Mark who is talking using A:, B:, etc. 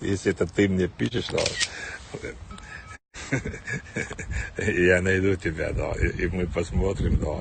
A: Если это ты мне пишешь, то я найду тебя, да, и мы посмотрим, да,